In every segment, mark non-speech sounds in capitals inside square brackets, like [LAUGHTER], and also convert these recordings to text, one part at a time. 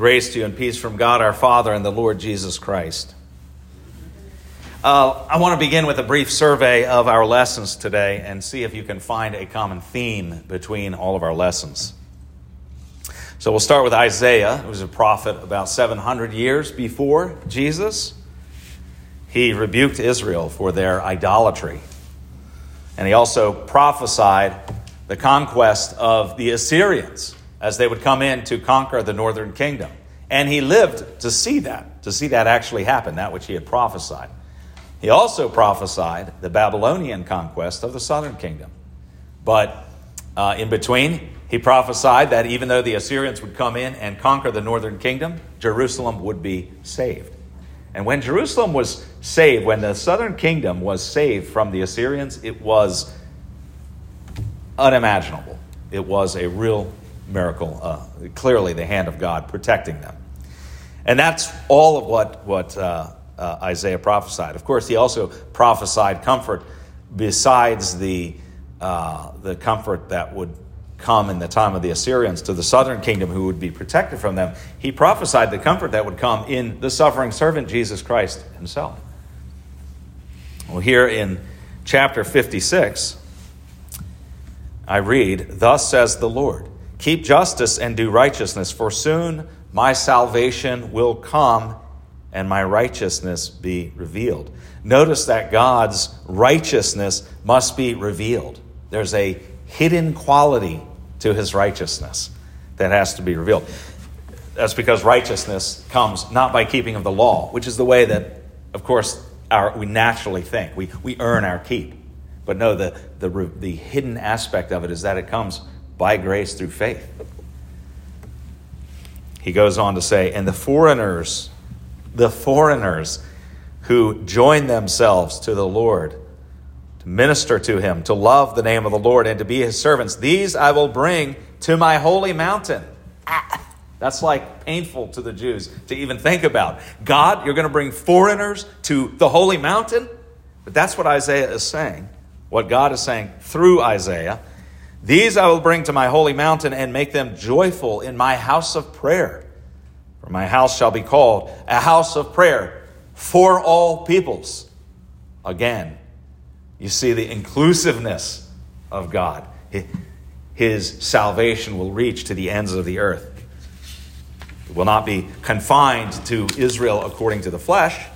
Grace to you and peace from God our Father and the Lord Jesus Christ. Uh, I want to begin with a brief survey of our lessons today and see if you can find a common theme between all of our lessons. So we'll start with Isaiah, who was a prophet about 700 years before Jesus. He rebuked Israel for their idolatry. And he also prophesied the conquest of the Assyrians as they would come in to conquer the northern kingdom. And he lived to see that, to see that actually happen, that which he had prophesied. He also prophesied the Babylonian conquest of the southern kingdom. But uh, in between, he prophesied that even though the Assyrians would come in and conquer the northern kingdom, Jerusalem would be saved. And when Jerusalem was saved, when the southern kingdom was saved from the Assyrians, it was unimaginable. It was a real miracle, uh, clearly the hand of God protecting them. And that's all of what, what uh, uh, Isaiah prophesied. Of course, he also prophesied comfort besides the, uh, the comfort that would come in the time of the Assyrians to the southern kingdom who would be protected from them. He prophesied the comfort that would come in the suffering servant, Jesus Christ himself. Well, here in chapter 56, I read, Thus says the Lord. Keep justice and do righteousness, for soon my salvation will come and my righteousness be revealed. Notice that God's righteousness must be revealed. There's a hidden quality to his righteousness that has to be revealed. That's because righteousness comes not by keeping of the law, which is the way that, of course, our, we naturally think. We, we earn our keep. But no, the, the, the hidden aspect of it is that it comes by grace through faith. He goes on to say, and the foreigners, the foreigners who join themselves to the Lord, to minister to him, to love the name of the Lord, and to be his servants, these I will bring to my holy mountain. That's like painful to the Jews to even think about. God, you're going to bring foreigners to the holy mountain? But that's what Isaiah is saying. What God is saying through Isaiah these I will bring to my holy mountain and make them joyful in my house of prayer. For my house shall be called a house of prayer for all peoples. Again, you see the inclusiveness of God. His salvation will reach to the ends of the earth. It will not be confined to Israel according to the flesh,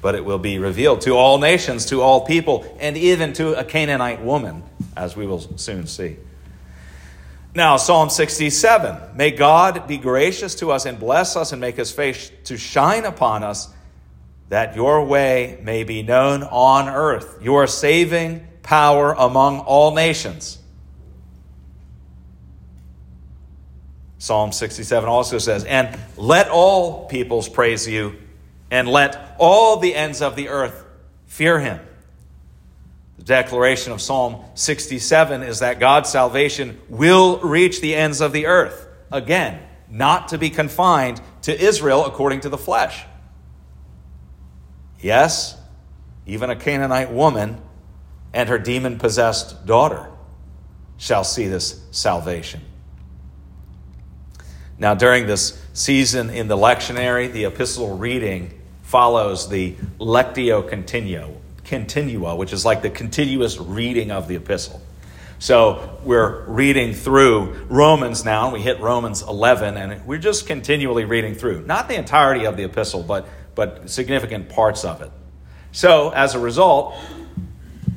but it will be revealed to all nations, to all people, and even to a Canaanite woman as we will soon see. Now, Psalm 67 May God be gracious to us and bless us and make his face to shine upon us, that your way may be known on earth, your saving power among all nations. Psalm 67 also says, And let all peoples praise you, and let all the ends of the earth fear him declaration of Psalm 67 is that God's salvation will reach the ends of the earth. Again, not to be confined to Israel according to the flesh. Yes, even a Canaanite woman and her demon possessed daughter shall see this salvation. Now, during this season in the lectionary, the epistle reading follows the lectio continua, continua, which is like the continuous reading of the epistle. So we're reading through Romans now. and We hit Romans 11, and we're just continually reading through. Not the entirety of the epistle, but, but significant parts of it. So as a result,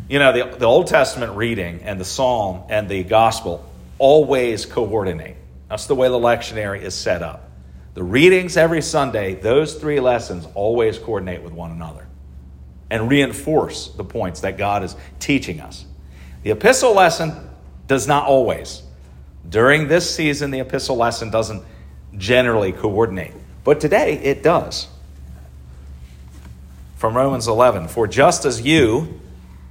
you know, the, the Old Testament reading and the psalm and the gospel always coordinate. That's the way the lectionary is set up. The readings every Sunday, those three lessons always coordinate with one another and reinforce the points that God is teaching us. The epistle lesson does not always. During this season, the epistle lesson doesn't generally coordinate, but today it does. From Romans 11, for just as you,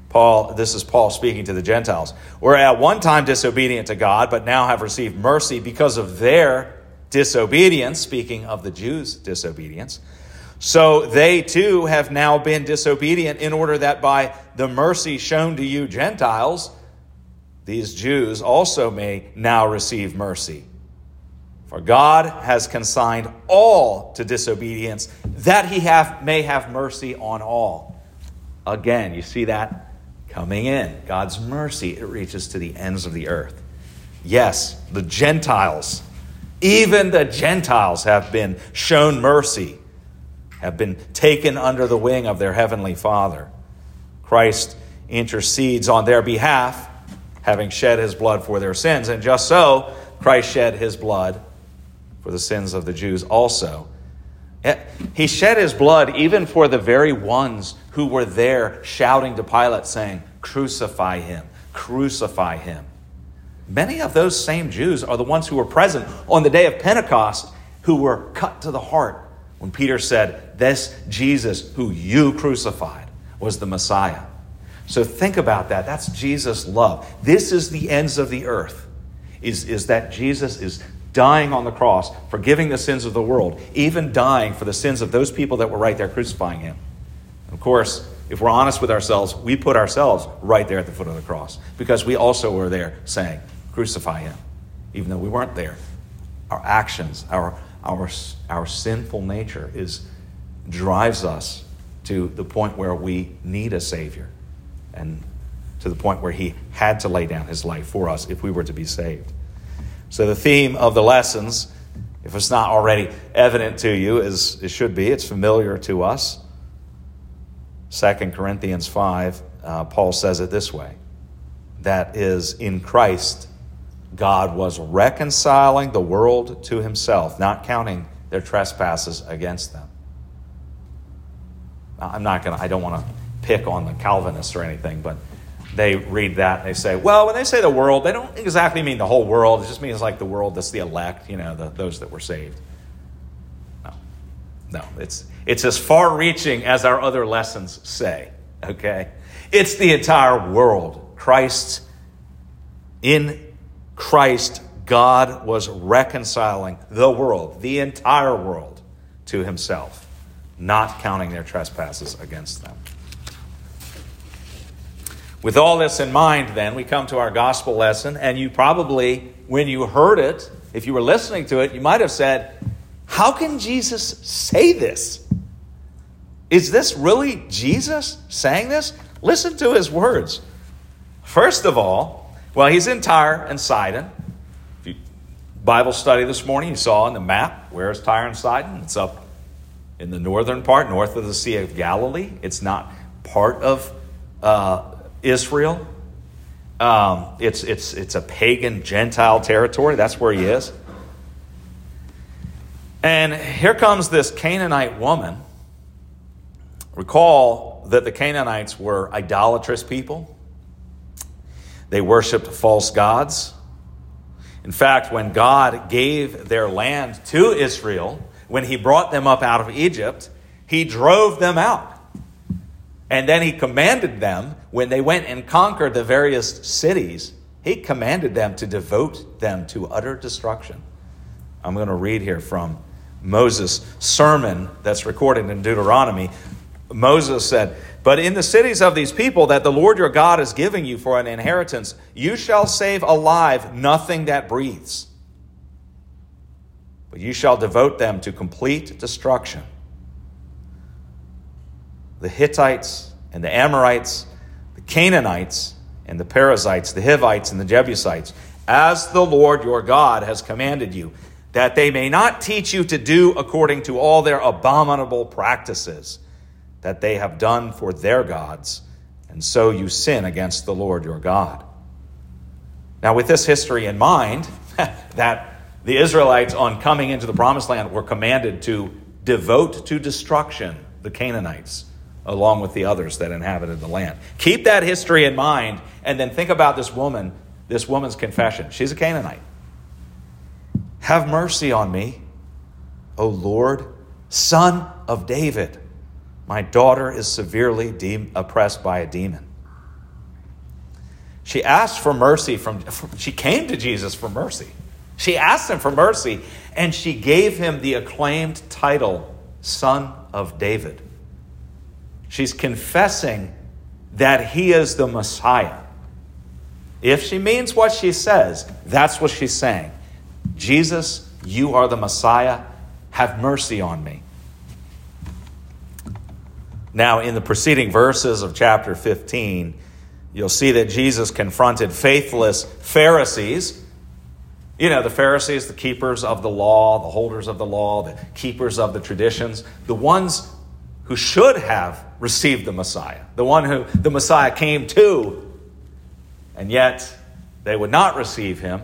Paul, this is Paul speaking to the Gentiles, were at one time disobedient to God, but now have received mercy because of their disobedience, speaking of the Jews' disobedience. So they too have now been disobedient in order that by the mercy shown to you Gentiles, these Jews also may now receive mercy. For God has consigned all to disobedience, that he have, may have mercy on all. Again, you see that coming in. God's mercy, it reaches to the ends of the earth. Yes, the Gentiles, even the Gentiles have been shown mercy, have been taken under the wing of their heavenly Father. Christ intercedes on their behalf, having shed his blood for their sins. And just so, Christ shed his blood for the sins of the Jews also. Eh, he shed his blood even for the very ones who were there shouting to Pilate, saying, Crucify him, crucify him. Many of those same Jews are the ones who were present on the day of Pentecost who were cut to the heart when Peter said, This Jesus who you crucified was the Messiah. So think about that. That's Jesus' love. This is the ends of the earth. Is, is that Jesus is dying on the cross, forgiving the sins of the world, even dying for the sins of those people that were right there crucifying him. Of course, if we're honest with ourselves, we put ourselves right there at the foot of the cross because we also were there saying, Crucify him, even though we weren't there. Our actions, our, our, our sinful nature is, drives us to the point where we need a Savior and to the point where He had to lay down His life for us if we were to be saved. So, the theme of the lessons, if it's not already evident to you, as it should be, it's familiar to us. 2 Corinthians 5, uh, Paul says it this way that is, in Christ, God was reconciling the world to himself, not counting their trespasses against them. I'm not going to, I don't want to pick on the Calvinists or anything, but they read that and they say, well, when they say the world, they don't exactly mean the whole world. It just means like the world that's the elect, you know, the, those that were saved. No, no, it's, it's as far reaching as our other lessons say, okay? It's the entire world. Christ, in Christ, God was reconciling the world, the entire world, to himself, not counting their trespasses against them. With all this in mind, then, we come to our gospel lesson, and you probably, when you heard it, if you were listening to it, you might have said, How can Jesus say this? Is this really Jesus saying this? Listen to his words. First of all, well, he's in Tyre and Sidon. If you Bible study this morning, you saw on the map where's Tyre and Sidon? It's up in the northern part, north of the Sea of Galilee. It's not part of uh, Israel. Um, it's, it's, it's a pagan Gentile territory. That's where he is. And here comes this Canaanite woman. Recall that the Canaanites were idolatrous people, they worshiped false gods. In fact, when God gave their land to Israel, when he brought them up out of Egypt, he drove them out. And then he commanded them, when they went and conquered the various cities, he commanded them to devote them to utter destruction. I'm going to read here from Moses' sermon that's recorded in Deuteronomy. Moses said, But in the cities of these people that the Lord your God is giving you for an inheritance, you shall save alive nothing that breathes. But you shall devote them to complete destruction the Hittites and the Amorites, the Canaanites and the Perizzites, the Hivites and the Jebusites, as the Lord your God has commanded you, that they may not teach you to do according to all their abominable practices that they have done for their gods, and so you sin against the Lord your God. Now, with this history in mind, [LAUGHS] that the Israelites, on coming into the promised land, were commanded to devote to destruction the Canaanites along with the others that inhabited the land. Keep that history in mind and then think about this woman, this woman's confession. She's a Canaanite. Have mercy on me, O Lord, son of David. My daughter is severely de- oppressed by a demon. She asked for mercy from, she came to Jesus for mercy. She asked him for mercy, and she gave him the acclaimed title, Son of David. She's confessing that he is the Messiah. If she means what she says, that's what she's saying. Jesus, You are the Messiah. Have mercy on me. Now, in the preceding verses of chapter 15, you'll see that Jesus confronted faithless Pharisees. You know, the Pharisees, the keepers of the law, the holders of the law, the keepers of the traditions, the ones who should have received the Messiah, the one who the Messiah came to, and yet they would not receive him.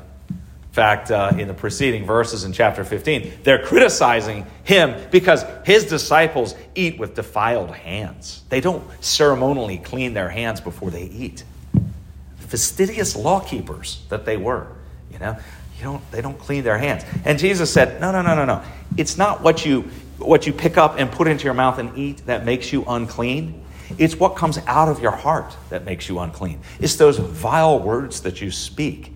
Fact, uh, in the preceding verses in chapter 15, they're criticizing him because his disciples eat with defiled hands. They don't ceremonially clean their hands before they eat. Fastidious lawkeepers that they were, you know, you don't, they don't clean their hands. And Jesus said, No, no, no, no, no. It's not what you what you pick up and put into your mouth and eat that makes you unclean. It's what comes out of your heart that makes you unclean. It's those vile words that you speak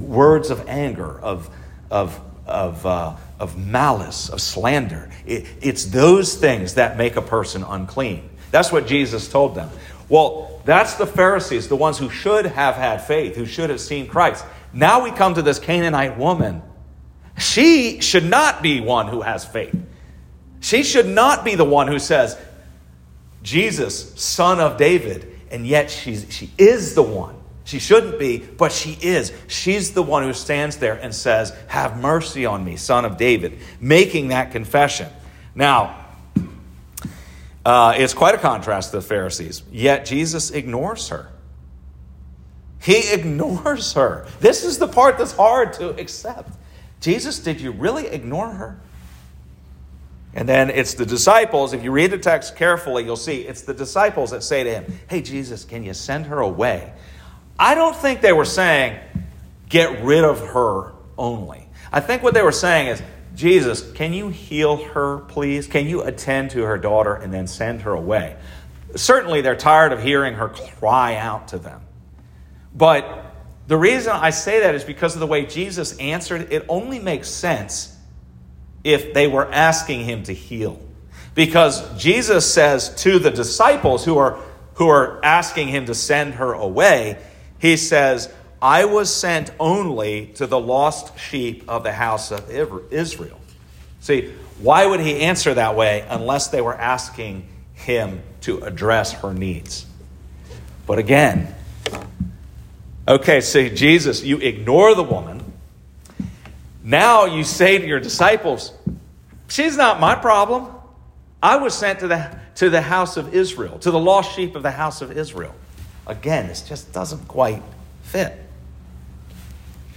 words of anger, of, of, of, uh, of malice, of slander. It, it's those things that make a person unclean. That's what Jesus told them. Well, that's the Pharisees, the ones who should have had faith, who should have seen Christ. Now we come to this Canaanite woman. She should not be one who has faith. She should not be the one who says, Jesus, son of David, and yet she's, she is the one. She shouldn't be, but she is. She's the one who stands there and says, Have mercy on me, son of David, making that confession. Now, uh, it's quite a contrast to the Pharisees, yet Jesus ignores her. He ignores her. This is the part that's hard to accept. Jesus, did you really ignore her? And then it's the disciples, if you read the text carefully, you'll see it's the disciples that say to him, Hey, Jesus, can you send her away? I don't think they were saying, Get rid of her only. I think what they were saying is, Jesus, can you heal her, please? Can you attend to her daughter and then send her away? Certainly, they're tired of hearing her cry out to them. But the reason I say that is because of the way Jesus answered. It only makes sense if they were asking him to heal. Because Jesus says to the disciples who are, who are asking him to send her away, he says, I was sent only to the lost sheep of the house of Israel. See, why would he answer that way unless they were asking him to address her needs? But again, okay, see, Jesus, you ignore the woman now you say to your disciples, She's not my problem. I was sent to the, to the house of Israel, to the lost sheep of the house of Israel. Again, this just doesn't quite fit.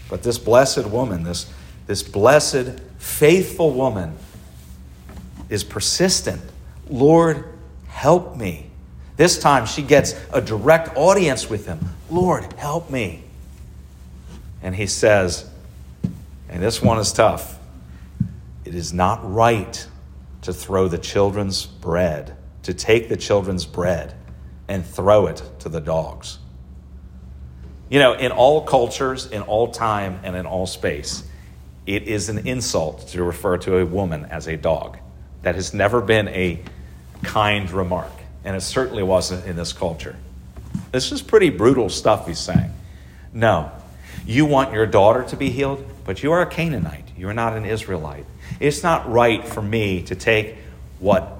But this blessed woman, this, this blessed, faithful woman, is persistent. Lord, help me. This time she gets a direct audience with him. Lord, help me. And he says, and this one is tough. It is not right to throw the children's bread, to take the children's bread and throw it to the dogs. You know, in all cultures, in all time, and in all space, it is an insult to refer to a woman as a dog. That has never been a kind remark, and it certainly wasn't in this culture. This is pretty brutal stuff he's saying. No, you want your daughter to be healed? but you are a Canaanite. You are not an Israelite. It's not right for me to take what,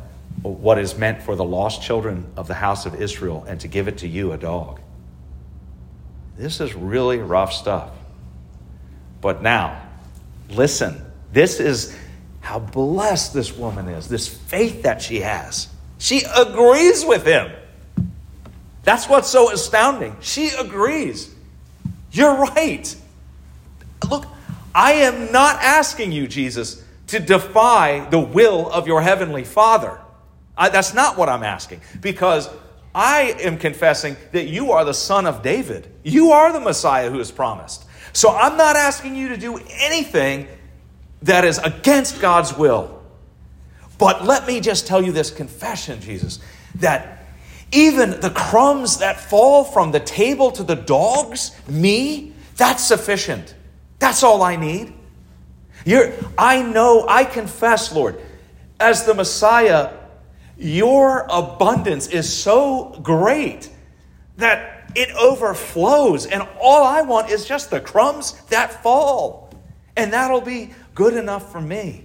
what is meant for the lost children of the house of Israel and to give it to you, a dog. This is really rough stuff. But now, listen. This is how blessed this woman is, this faith that she has. She agrees with him. That's what's so astounding. She agrees. You're right. Look, I am not asking you, Jesus, to defy the will of your heavenly Father. I, that's not what I'm asking. Because I am confessing that you are the Son of David. You are the Messiah who is promised. So I'm not asking you to do anything that is against God's will. But let me just tell you this confession, Jesus, that even the crumbs that fall from the table to the dogs, me, that's sufficient. That's all I need. You're, I know, I confess, Lord, as the Messiah, your abundance is so great that it overflows. And all I want is just the crumbs that fall. And that'll be good enough for me.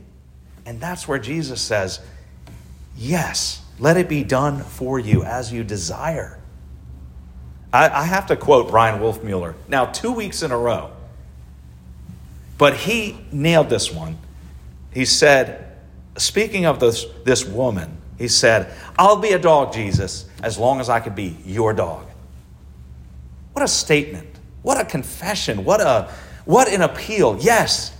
And that's where Jesus says, Yes, let it be done for you as you desire. I, I have to quote Bryan Wolfmueller now, two weeks in a row. But he nailed this one. He said, speaking of this, this woman, he said, I'll be a dog, Jesus, as long as I can be your dog. What a statement. What a confession. What, a, what an appeal. Yes,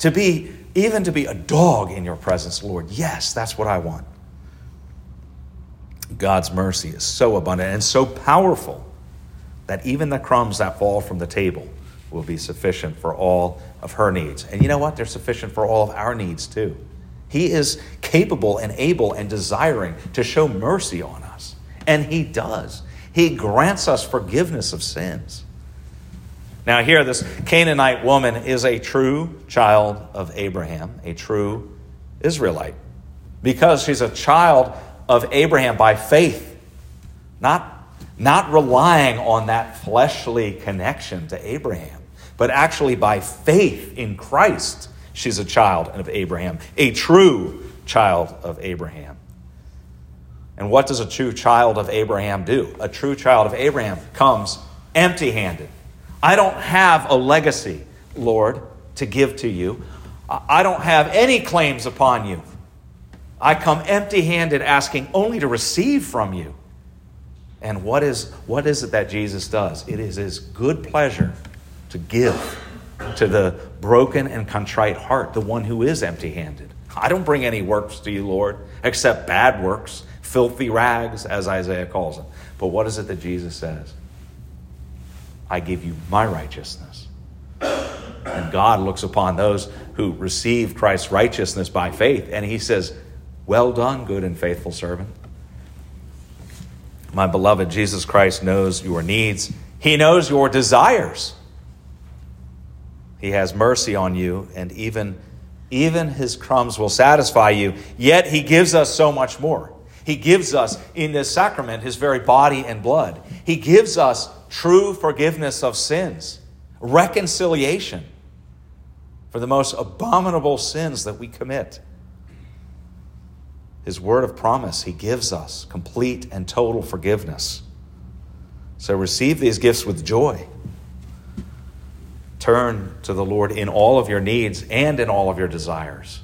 to be, even to be a dog in your presence, Lord. Yes, that's what I want. God's mercy is so abundant and so powerful that even the crumbs that fall from the table will be sufficient for all of her needs. And you know what? They're sufficient for all of our needs too. He is capable and able and desiring to show mercy on us. And He does. He grants us forgiveness of sins. Now, here, this Canaanite woman is a true child of Abraham, a true Israelite, because she's a child of Abraham by faith, not, not relying on that fleshly connection to Abraham, but actually by faith in Christ, she's a child of Abraham, a true child of Abraham. And what does a true child of Abraham do? A true child of Abraham comes empty handed. I don't have a legacy, Lord, to give to you. I don't have any claims upon you. I come empty handed, asking only to receive from you. And what is, what is it that Jesus does? It is his good pleasure to give to the broken and contrite heart, the one who is empty handed. I don't bring any works to you, Lord, except bad works, filthy rags, as Isaiah calls them. But what is it that Jesus says? I give you my righteousness. And God looks upon those who receive Christ's righteousness by faith, and he says, well done, good and faithful servant. My beloved, Jesus Christ knows your needs, He knows your desires. He has mercy on you, and even, even His crumbs will satisfy you. Yet He gives us so much more. He gives us in this sacrament His very body and blood. He gives us true forgiveness of sins, reconciliation for the most abominable sins that we commit. His word of promise, He gives us complete and total forgiveness. So receive these gifts with joy. Turn to the Lord in all of your needs and in all of your desires,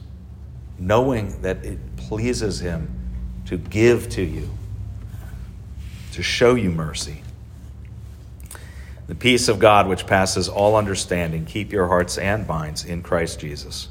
knowing that it pleases Him to give to you, to show you mercy. The peace of God, which passes all understanding, keep your hearts and minds in Christ Jesus.